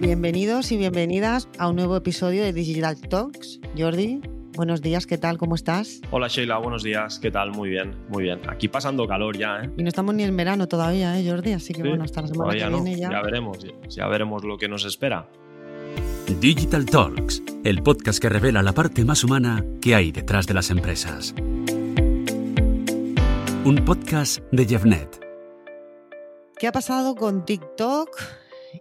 Bienvenidos y bienvenidas a un nuevo episodio de Digital Talks. Jordi, buenos días, ¿qué tal? ¿Cómo estás? Hola Sheila, buenos días, ¿qué tal? Muy bien, muy bien. Aquí pasando calor ya, ¿eh? Y no estamos ni en verano todavía, ¿eh, Jordi? Así que Sí, bueno, hasta la semana que no. viene ya. Ya veremos, ya veremos lo que nos espera. Digital Talks, el podcast que revela la parte más humana que hay detrás de las empresas. Un podcast de Jeffnet. ¿Qué ha pasado con TikTok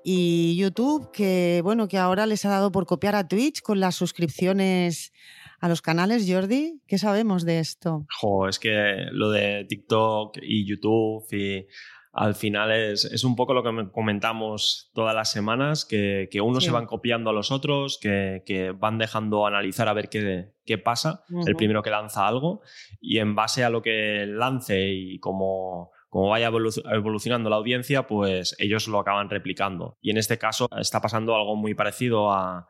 y YouTube? Que bueno, que ahora les ha dado por copiar a Twitch con las suscripciones a los canales, Jordi. ¿Qué sabemos de esto? Jo, es que lo de TikTok y YouTube y al final es, es un poco lo que me- comentamos todas las semanas, que, que unos Sí. se van copiando a los otros, que, que van dejando analizar a ver qué, qué pasa, el primero que lanza algo, y en base a lo que lance y como, como vaya evolu- evolucionando la audiencia, pues ellos lo acaban replicando. Y en este caso está pasando algo muy parecido a,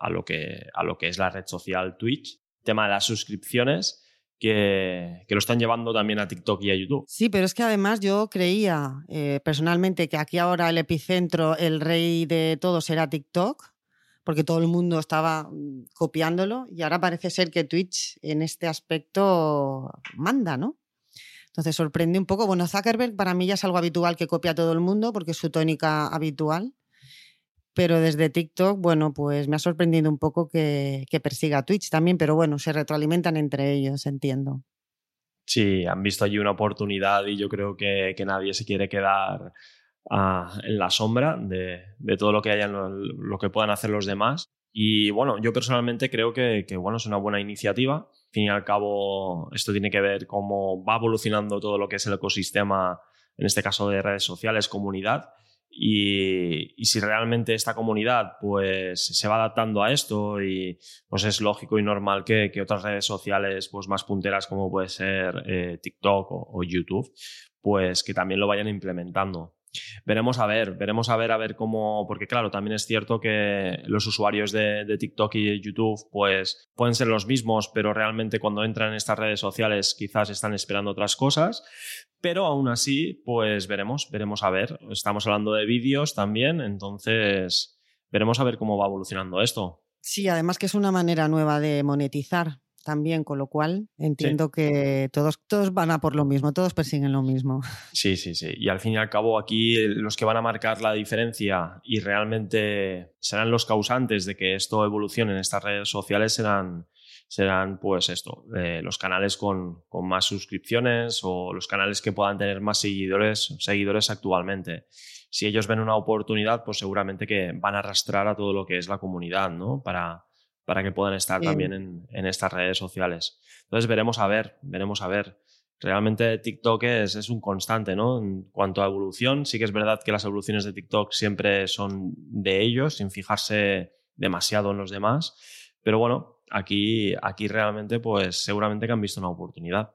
a, lo, que, a lo que es la red social Twitch, tema de las suscripciones. Que, que lo están llevando también a TikTok y a YouTube. Sí, pero es que además yo creía eh, personalmente que aquí ahora el epicentro, el rey de todos era TikTok, porque todo el mundo estaba mm, copiándolo y ahora parece ser que Twitch en este aspecto manda, ¿no? Entonces sorprende un poco. Bueno, Zuckerberg para mí ya es algo habitual que copia a todo el mundo porque es su tónica habitual. Pero desde TikTok, bueno, pues me ha sorprendido un poco que, que persiga a Twitch también, pero bueno, se retroalimentan entre ellos, entiendo. Sí, han visto allí una oportunidad y yo creo que, que nadie se quiere quedar ah, en la sombra de, de todo lo que haya, lo, lo que puedan hacer los demás. Y bueno, yo personalmente creo que, que, bueno, es una buena iniciativa. Fin y al cabo, esto tiene que ver cómo va evolucionando todo lo que es el ecosistema, en este caso de redes sociales, comunidad. Y, si realmente esta comunidad pues se va adaptando a esto y pues es lógico y normal que, que otras redes sociales pues más punteras como puede ser eh, TikTok o, o YouTube pues que también lo vayan implementando. Veremos a ver, veremos a ver a ver cómo, porque claro, también es cierto que los usuarios de, de TikTok y YouTube pues pueden ser los mismos, pero realmente cuando entran en estas redes sociales quizás están esperando otras cosas, pero aún así pues veremos, veremos a ver. Estamos hablando de vídeos también, entonces veremos a ver cómo va evolucionando esto. Sí, además que es una manera nueva de monetizar también, con lo cual entiendo que todos, todos van a por lo mismo, todos persiguen lo mismo. Sí, sí, sí. Y al fin y al cabo aquí eh, los que van a marcar la diferencia y realmente serán los causantes de que esto evolucione en estas redes sociales serán, serán pues esto, eh, los canales con, con más suscripciones o los canales que puedan tener más seguidores, seguidores actualmente. Si ellos ven una oportunidad, pues seguramente que van a arrastrar a todo lo que es la comunidad, ¿no? Para, para que puedan estar también en, en estas redes sociales. Entonces veremos a ver, veremos a ver. Realmente TikTok es, es un constante, ¿no? En cuanto a evolución, sí que es verdad que las evoluciones de TikTok siempre son de ellos, sin fijarse demasiado en los demás. Pero bueno, aquí, aquí realmente, pues seguramente que han visto una oportunidad.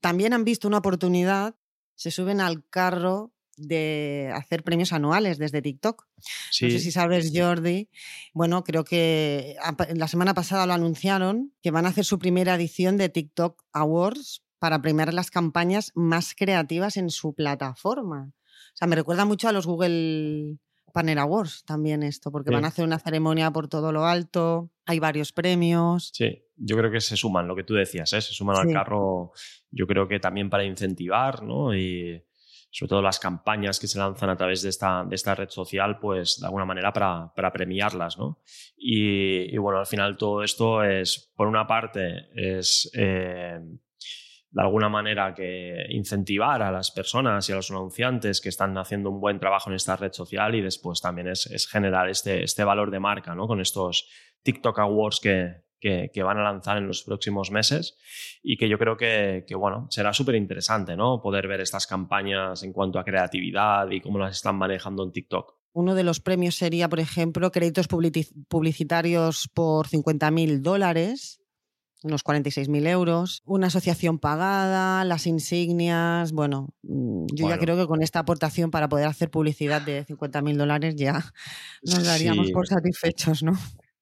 También han visto una oportunidad, se suben al carro de hacer premios anuales desde TikTok. Sí, No sé si sabes, Jordi. Bueno, creo que la semana pasada lo anunciaron, que van a hacer su primera edición de TikTok Awards para premiar las campañas más creativas en su plataforma. O sea, me recuerda mucho a los Google Panel Awards también esto, porque Sí. van a hacer una ceremonia por todo lo alto, hay varios premios. Sí, yo creo que se suman, lo que tú decías, ¿eh? se suman al carro, yo creo que también para incentivar, ¿no? Y sobre todo las campañas que se lanzan a través de esta, de esta red social, pues de alguna manera para, para premiarlas, ¿no? Y, bueno, al final todo esto es, por una parte, es... eh, de alguna manera que incentivar a las personas y a los anunciantes que están haciendo un buen trabajo en esta red social y después también es, es generar este, este valor de marca ¿no? con estos TikTok Awards que, que, que, van a lanzar en los próximos meses y que yo creo que, que bueno, será súper interesante ¿no? poder ver estas campañas en cuanto a creatividad y cómo las están manejando en TikTok. Uno de los premios sería, por ejemplo, créditos publicitarios por 50.000 dólares, unos 46.000 euros, una asociación pagada, las insignias. Bueno, mm, yo Bueno. ya creo que con esta aportación para poder hacer publicidad de 50.000 dólares ya nos daríamos Sí. por satisfechos, ¿no?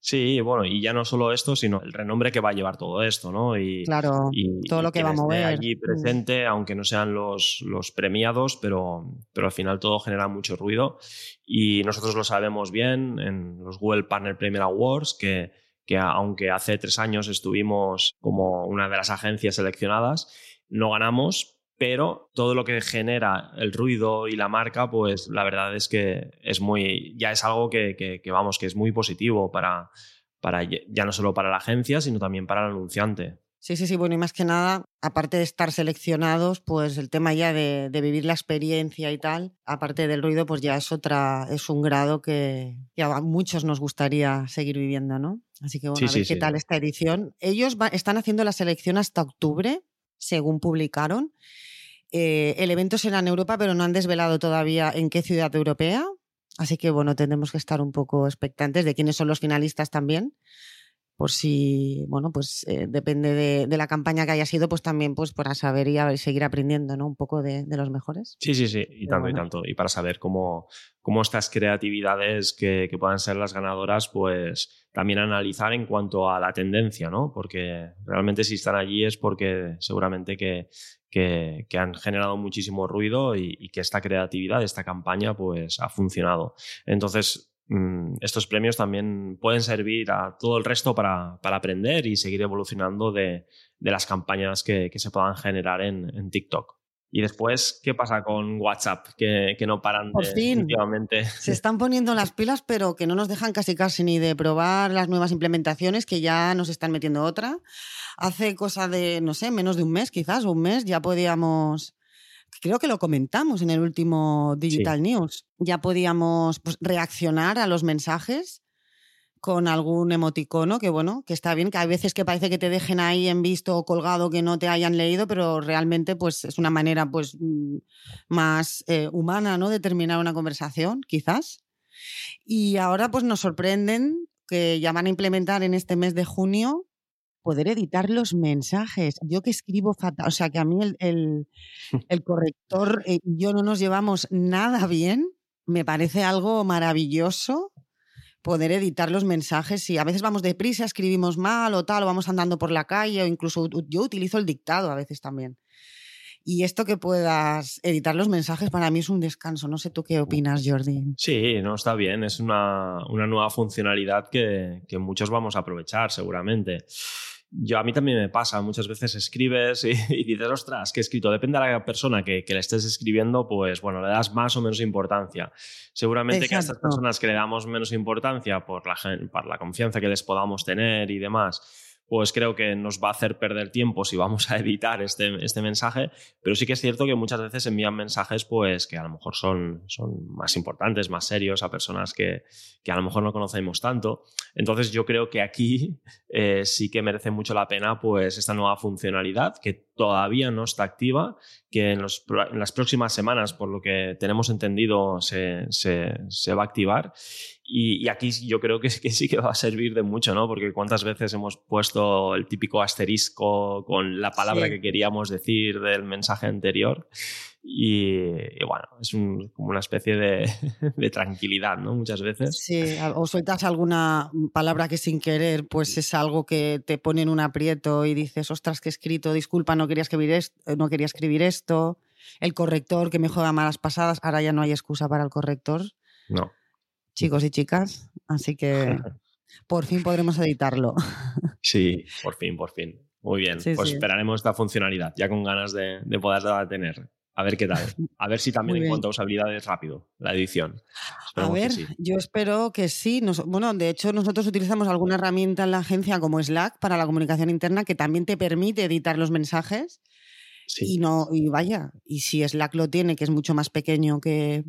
Sí, bueno, y ya no solo esto, sino el renombre que va a llevar todo esto, ¿no? Y, claro, todo lo que va a mover. allí presente, aunque no sean los, los premiados, pero, pero al final todo genera mucho ruido. Y nosotros lo sabemos bien en los Google Partner Premier Awards, que, que aunque hace tres años estuvimos como una de las agencias seleccionadas, no ganamos, pero todo lo que genera el ruido y la marca, pues la verdad es que es muy, ya es algo que, vamos, que es muy positivo para, para, ya no solo para la agencia, sino también para el anunciante. Sí, sí, sí, bueno, y más que nada, aparte de estar seleccionados, pues el tema ya de, vivir la experiencia y tal, aparte del ruido, pues ya es otra, es un grado que, a muchos nos gustaría seguir viviendo, ¿no? Así que bueno, a ver qué tal esta edición. Ellos están haciendo la selección hasta octubre, según publicaron. Eh, el evento será en Europa, pero no han desvelado todavía en qué ciudad europea. Así que bueno, tendremos que estar un poco expectantes de quiénes son los finalistas también. Por si, bueno, pues eh, depende de, la campaña que haya sido, pues también pues para saber y, seguir aprendiendo, ¿no? Un poco de, los mejores. Sí, sí, sí, y tanto, y tanto. Y para saber cómo, cómo estas creatividades que, que, puedan ser las ganadoras, pues también analizar en cuanto a la tendencia, ¿no? Porque realmente si están allí es porque seguramente que, que, han generado muchísimo ruido y, que esta creatividad, esta campaña, pues ha funcionado. Entonces, estos premios también pueden servir a todo el resto para, aprender y seguir evolucionando de, las campañas que, se puedan generar en TikTok. Y después, ¿qué pasa con WhatsApp? Que, no paran Por de, fin, Se están poniendo las pilas, pero que no nos dejan casi casi ni de probar las nuevas implementaciones, que ya nos están metiendo otra. Hace cosa de, no sé, menos de un mes quizás, o un mes, ya podíamos creo que lo comentamos en el último Digital News. Ya podíamos pues, reaccionar a los mensajes con algún emoticono, que bueno, que está bien, que hay veces que parece que te dejen ahí en visto o colgado que no te hayan leído, pero realmente pues es una manera pues mm, más eh, humana, ¿no? De terminar una conversación, quizás. Y ahora pues nos sorprenden que ya van a implementar en este mes de junio poder editar los mensajes. Yo que escribo fatal, o sea que a mí el, el, corrector y eh, yo no nos llevamos nada bien, me parece algo maravilloso poder editar los mensajes y a veces vamos deprisa, escribimos mal o tal, o vamos andando por la calle o incluso yo utilizo el dictado a veces también. Y esto que puedas editar los mensajes para mí es un descanso. No sé tú qué opinas, Jordi. Sí, no está bien. Es una, una nueva funcionalidad que, que muchos vamos a aprovechar seguramente yo a mí también me pasa, muchas veces escribes y, dices, ostras, que he escrito. Depende de la persona que, le estés escribiendo, pues bueno, le das más o menos importancia. Seguramente que a estas personas que le damos menos importancia por la, por la confianza que les podamos tener y demás, pues creo que nos va a hacer perder tiempo si vamos a editar este, este mensaje, pero sí que es cierto que muchas veces envían mensajes pues que a lo mejor son, son más importantes, más serios a personas que, que a lo mejor no conocemos tanto. Entonces yo creo que aquí eh, sí que merece mucho la pena pues esta nueva funcionalidad que todavía no está activa, que en, las próximas semanas, por lo que tenemos entendido, se, se va a activar y, aquí yo creo que, sí que va a servir de mucho, ¿no? Porque cuántas veces hemos puesto el típico asterisco con la palabra que queríamos decir del mensaje anterior. Y, bueno, es como una especie de, de, tranquilidad, ¿no? Muchas veces. Sí, o sueltas alguna palabra que sin querer, pues es algo que te pone en un aprieto y dices, ostras, que he escrito, disculpa, no quería escribir esto, no quería escribir esto. El corrector que me juega malas pasadas, ahora ya no hay excusa para el corrector. No chicos y chicas, así que por fin podremos editarlo. Sí, por fin, por fin. Muy bien, pues esperaremos esta funcionalidad, ya con ganas de, poderla tener. A ver qué tal. A ver si también en cuanto a usabilidad es rápido la edición. a ver, yo espero que sí. bueno, de hecho, nosotros utilizamos alguna herramienta en la agencia como Slack para la comunicación interna que también te permite editar los mensajes. Y no, y vaya, y si Slack lo tiene, que es mucho más pequeño que,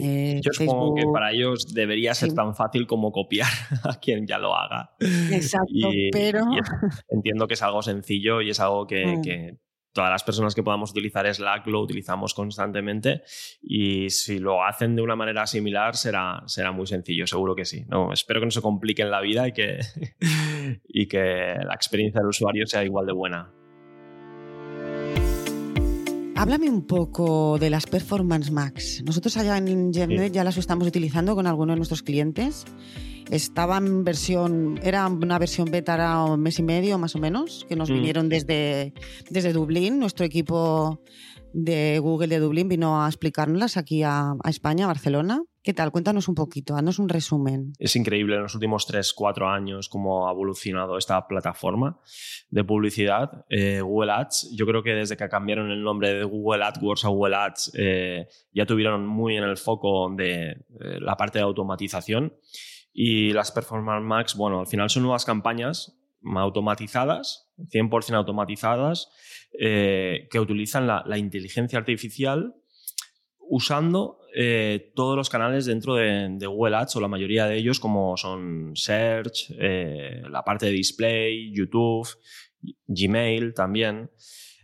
eh, Yo supongo que para ellos debería ser tan fácil como copiar a quien ya lo haga. Exacto, pero... entiendo que es algo sencillo y es algo mm. que, todas las personas que podamos utilizar Slack lo utilizamos constantemente y si lo hacen de una manera similar será, será muy sencillo, seguro que sí. No, espero que no se complique en la vida y que, y que la experiencia del usuario sea igual de buena. Háblame un poco de las Performance Max. Nosotros allá en Gemnet ya las estamos utilizando con algunos de nuestros clientes estaba en versión, era una versión beta, era un mes y medio más o menos, que nos Mm. vinieron desde, desde Dublín. Nuestro equipo de Google de Dublín vino a explicárnoslas aquí a, a España, a Barcelona. ¿Qué tal? Cuéntanos un poquito, haznos un resumen. Es increíble en los últimos 3-4 años cómo ha evolucionado esta plataforma de publicidad. Eh, Google Ads, yo creo que desde que cambiaron el nombre de Google AdWords a Google Ads, eh, ya tuvieron muy en el foco de eh, la parte de automatización. Y las Performance Max, bueno, al final son nuevas campañas automatizadas, 100% automatizadas, que utilizan la inteligencia artificial usando eh, todos los canales dentro de, de Google Ads o la mayoría de ellos como son Search, eh, la parte de Display, YouTube, Gmail también.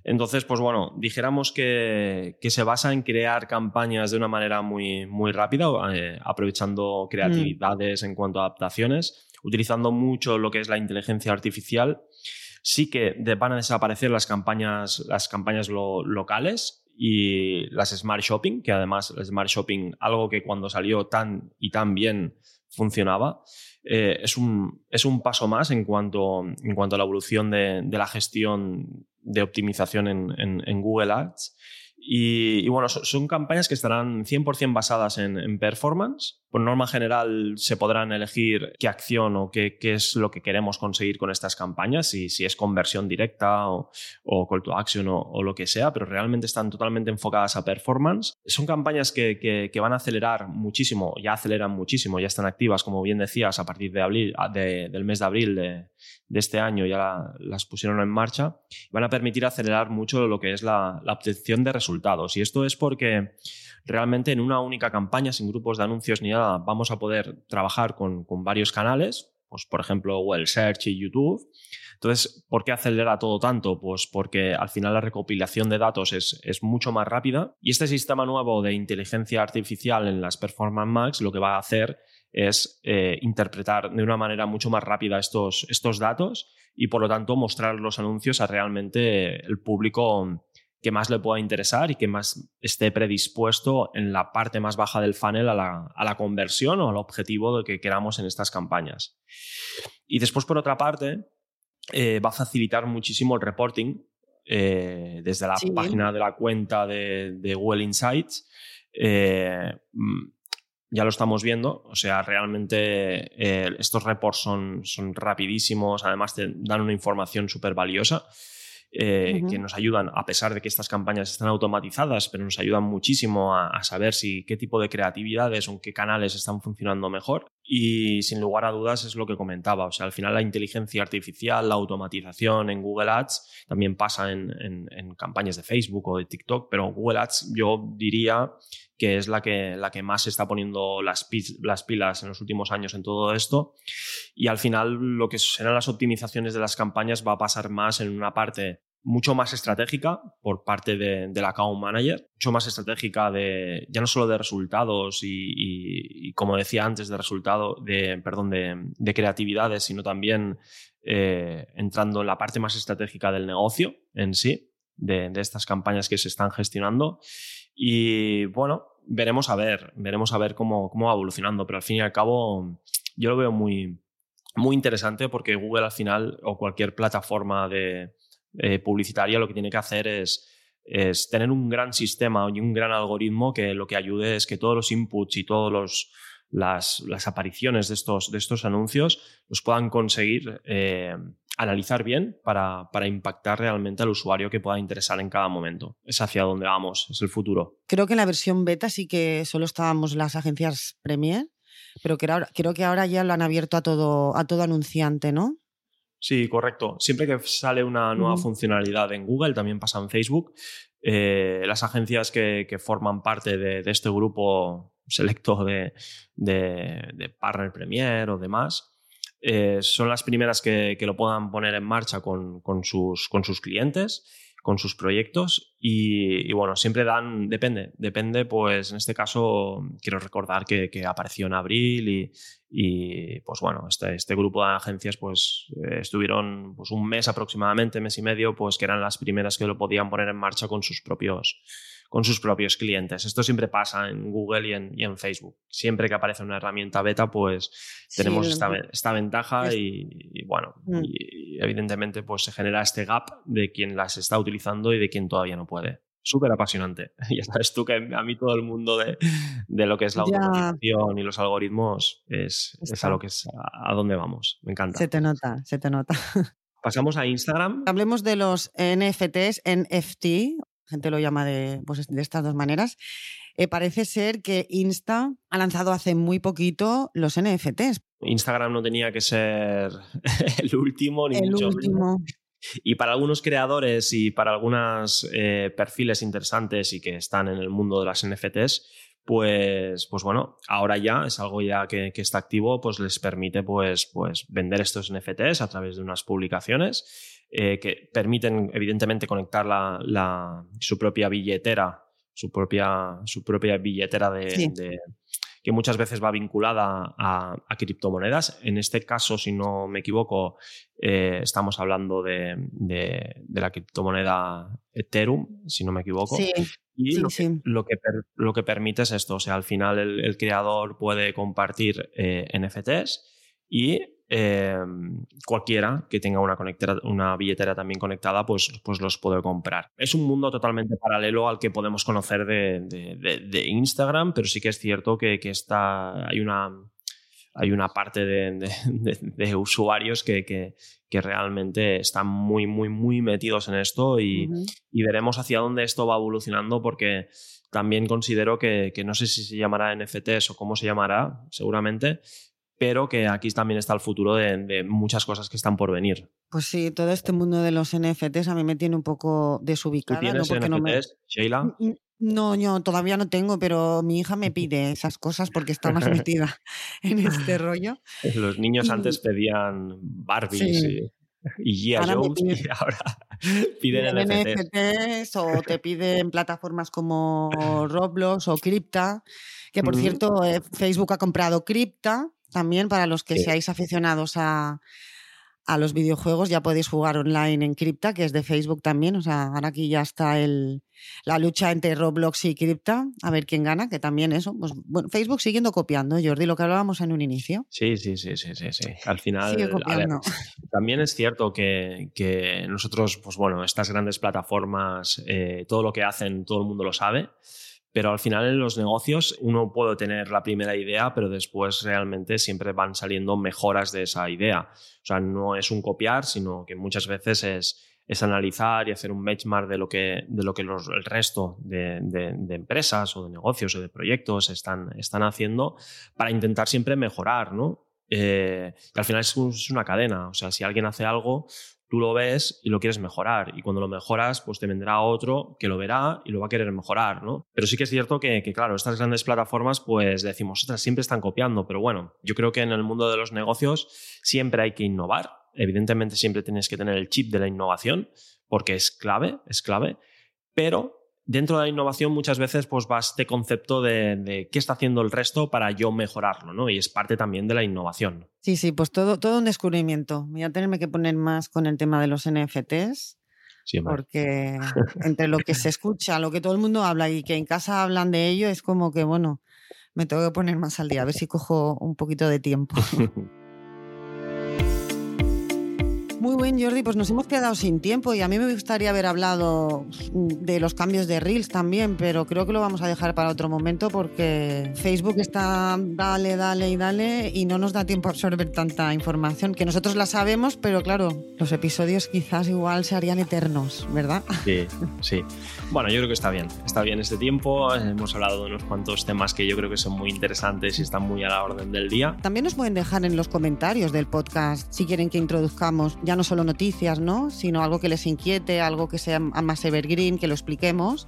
Entonces, pues bueno, dijéramos que, que se basa en crear campañas de una manera muy, muy rápida, eh, aprovechando creatividades en cuanto a adaptaciones, utilizando mucho lo que es la inteligencia artificial. Sí que de- van a desaparecer las campañas, las campañas lo- locales y las Smart Shopping, que además el Smart Shopping, algo que cuando salió tan y tan bien funcionaba, eh, es, un, es un paso más en cuanto, en cuanto a la evolución de, la gestión de optimización en, Google Ads. Y, bueno, so- son campañas que estarán 100% basadas en performance. Por norma general se podrán elegir qué acción o qué, qué es lo que queremos conseguir con estas campañas, si, si es conversión directa o, o call to action o, o lo que sea, pero realmente están totalmente enfocadas a performance. Son campañas que, que- que van a acelerar muchísimo, ya aceleran muchísimo, ya están activas, como bien decías, a partir de abril, de- del mes de abril de, de este año ya la- las pusieron en marcha. Van a permitir acelerar mucho lo que es la, la obtención de resultados. Y esto es porque realmente en una única campaña, sin grupos de anuncios ni nada, vamos a poder trabajar con, varios canales, pues por ejemplo Google Search y YouTube. Entonces, ¿por qué acelera todo tanto? Pues porque al final la recopilación de datos es, es mucho más rápida y este sistema nuevo de inteligencia artificial en las Performance Max lo que va a hacer es eh, interpretar de una manera mucho más rápida estos, estos datos y por lo tanto mostrar los anuncios a realmente el público que más le pueda interesar y que más esté predispuesto en la parte más baja del funnel a la, a la conversión o al objetivo de que queramos en estas campañas. Y después, por otra parte, eh, va a facilitar muchísimo el reporting eh, desde la Sí. página de la cuenta de, de Google Insights. Eh, mm, ya lo estamos viendo, o sea, realmente estos reports son, son rapidísimos, además te dan una información súper valiosa. Eh, que nos ayudan, a pesar de que estas campañas están automatizadas, pero nos ayudan muchísimo a, a saber si qué tipo de creatividades o en qué canales están funcionando mejor. Y sin lugar a dudas es lo que comentaba. O sea, al final la inteligencia artificial, la automatización en Google Ads también pasa en, en- campañas de Facebook o de TikTok, pero Google Ads yo diría que es la que, la que más está poniendo las, las pilas en los últimos años en todo esto. Y al final lo que serán las optimizaciones de las campañas va a pasar más en una parte mucho más estratégica por parte de, del account manager, mucho más estratégica de ya no solo de resultados y, como decía antes de resultado de perdón de, de creatividades, sino también eh, entrando en la parte más estratégica del negocio en sí, de, de estas campañas que se están gestionando. Y bueno, veremos a ver, veremos a ver cómo, cómo va evolucionando, pero al fin y al cabo yo lo veo muy, muy interesante porque Google al final o cualquier plataforma de, eh, publicitaria lo que tiene que hacer es, es tener un gran sistema y un gran algoritmo que lo que ayude es que todos los inputs y todos los las, apariciones de estos, de estos anuncios los puedan conseguir eh, analizar bien para, para impactar realmente al usuario que pueda interesar en cada momento. Es hacia donde vamos, es el futuro. Creo que en la versión beta sí que solo estábamos las agencias Premier, pero creo que ahora ya lo han abierto a todo, a todo anunciante, ¿no? Sí, correcto. Siempre que sale una nueva funcionalidad en Google, también pasa en Facebook, eh, las agencias que, que forman parte de, de este grupo selecto de, de, de Partner Premier o demás, eh, son las primeras que, que lo puedan poner en marcha con, con sus, con sus clientes, con sus proyectos y, bueno, siempre dan, depende, depende, pues en este caso quiero recordar que, que apareció en abril y, y pues bueno, este, este grupo de agencias pues eh, estuvieron pues un mes aproximadamente, mes y medio, pues que eran las primeras que lo podían poner en marcha con sus propios con sus propios clientes. Esto siempre pasa en Google y en, y en Facebook. Siempre que aparece una herramienta beta, pues tenemos esta, esta, ventaja y, bueno, mm. y, evidentemente pues se genera este gap de quien las está utilizando y de quien todavía no puede. Súper apasionante. Ya sabes tú que a mí todo el mundo de, de lo que es la automatización y los algoritmos es, es a lo que es a, a dónde vamos. Me encanta. Se te nota, se te nota. Pasamos a Instagram. Hablemos de los NFTs, NFT, gente lo llama de, pues, de estas dos maneras. Eh, parece ser que Insta ha lanzado hace muy poquito los NFTs. Instagram no tenía que ser el último, ni el mucho último. Y para algunos creadores y para algunos eh, perfiles interesantes y que están en el mundo de las NFTs, pues, pues bueno, ahora ya es algo ya que, está activo, pues les permite pues, pues vender estos NFTs a través de unas publicaciones eh, que permiten evidentemente conectar la, su propia billetera, su propia, su propia billetera de, que muchas veces va vinculada a, criptomonedas. En este caso, si no me equivoco, eh, estamos hablando de, la criptomoneda Ethereum, si no me equivoco. Y lo, Que, lo, que permite es esto, o sea, al final el, creador puede compartir eh, NFTs y Em, cualquiera que tenga una, una billetera también conectada, pues, pues los puede comprar. Es un mundo totalmente paralelo al que podemos conocer de, Instagram, pero sí que es cierto que, está, hay, una, hay una parte de, usuarios que, que, realmente están muy, muy, muy metidos en esto y, y, veremos hacia dónde esto va evolucionando porque también considero que, que no sé si se llamará NFTs o cómo se llamará, seguramente, pero que aquí también está el futuro de, muchas cosas que están por venir. Pues sí, todo este mundo de los NFTs a mí me tiene un poco desubicada. ¿Tú tienes NFTs, no Sheila? No, yo todavía no tengo, pero mi hija me pide esas cosas porque está más metida en este rollo. Los niños antes pedían Barbies y, y Gia Jones y ahora piden NFTs. o te piden plataformas como Roblox o Crypta, que por cierto eh, Facebook ha comprado Crypta también para los que seáis aficionados a, los videojuegos, ya podéis jugar online en Crypta, que es de Facebook también. O sea, ahora aquí ya está el, la lucha entre Roblox y Crypta, a ver quién gana, que también eso. Pues, bueno, Facebook siguiendo copiando, Jordi, lo que hablábamos en un inicio. Sí, sí, sí, sí, sí. sí. Al final. también es cierto que, que, nosotros, pues bueno, estas grandes plataformas, eh, todo lo que hacen, todo el mundo lo sabe. Pero al final en los negocios uno puede tener la primera idea, pero después realmente siempre van saliendo mejoras de esa idea. O sea, no es un copiar, sino que muchas veces es, es analizar y hacer un benchmark de lo que, de lo que el resto de, de, empresas o de negocios o de proyectos están, están haciendo para intentar siempre mejorar, ¿no? Eh, al final es, una cadena. O sea, si alguien hace algo, tú lo ves y lo quieres mejorar. Y cuando lo mejoras, pues te vendrá otro que lo verá y lo va a querer mejorar, ¿no? Pero sí que es cierto que, claro, estas grandes plataformas, pues decimos, otras siempre están copiando, pero bueno, yo creo que en el mundo de los negocios siempre hay que innovar. Evidentemente siempre tienes que tener el chip de la innovación, porque es clave, es clave, pero dentro de la innovación muchas veces pues va este concepto de, qué está haciendo el resto para yo mejorarlo, ¿no? Y es parte también de la innovación. Sí, sí, pues todo, todo un descubrimiento. Voy a tenerme que poner más con el tema de los NFTs. porque entre lo que se escucha, lo que todo el mundo habla y que en casa hablan de ello, es como que, bueno, me tengo que poner más al día, a ver si cojo un poquito de tiempo. Muy buen, Jordi. Pues nos hemos quedado sin tiempo y a mí me gustaría haber hablado de los cambios de Reels también, pero creo que lo vamos a dejar para otro momento porque Facebook está dale, dale y dale y no nos da tiempo a absorber tanta información que nosotros la sabemos, pero claro, los episodios quizás igual se harían eternos, ¿verdad? Sí, sí. Bueno, yo creo que está bien. Está bien este tiempo. Hemos hablado de unos cuantos temas que yo creo que son muy interesantes y están muy a la orden del día. También nos pueden dejar en los comentarios del podcast si quieren que introduzcamos ya no solo noticias, ¿no? sino algo que les inquiete, algo que sea más evergreen, que lo expliquemos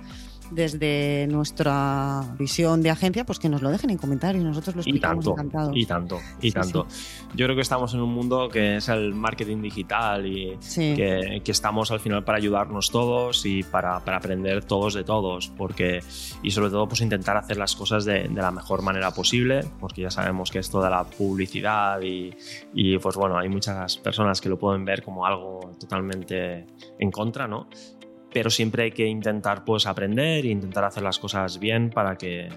desde nuestra visión de agencia, pues que nos lo dejen en comentarios, nosotros lo explicamos y tanto, Y tanto, y tanto. Yo creo que estamos en un mundo que es el marketing digital y que, que, estamos al final para ayudarnos todos y para, para, aprender todos de todos, porque y sobre todo pues intentar hacer las cosas de, de, la mejor manera posible, porque ya sabemos que esto de la publicidad y, y pues bueno, hay muchas personas que lo pueden ver como algo totalmente en contra, ¿no? Pero siempre hay que intentar pues aprender e intentar hacer las cosas bien para que,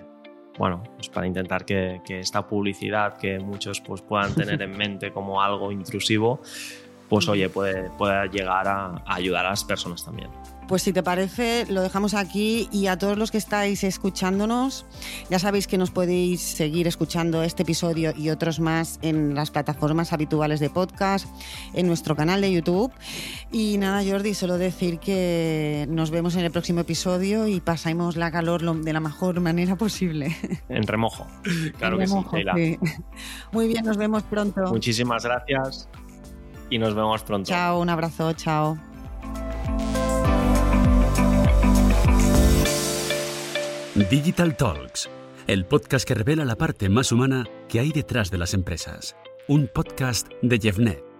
bueno, pues para intentar que, que, esta publicidad que muchos pues puedan tener en mente como algo intrusivo, pues oye, puede, puede llegar a, a ayudar a las personas también. Pues si te parece, lo dejamos aquí y a todos los que estáis escuchándonos, ya sabéis que nos podéis seguir escuchando este episodio y otros más en las plataformas habituales de podcast, en nuestro canal de YouTube. Y nada, Jordi, solo decir que nos vemos en el próximo episodio y pasamos la calor de la mejor manera posible. En remojo, claro en que remojo, sí, sí. Muy bien, nos vemos pronto. Muchísimas gracias y nos vemos pronto. Chao, un abrazo, chao. Digital Talks, el podcast que revela la parte más humana que hay detrás de las empresas. Un podcast de Jeffnet.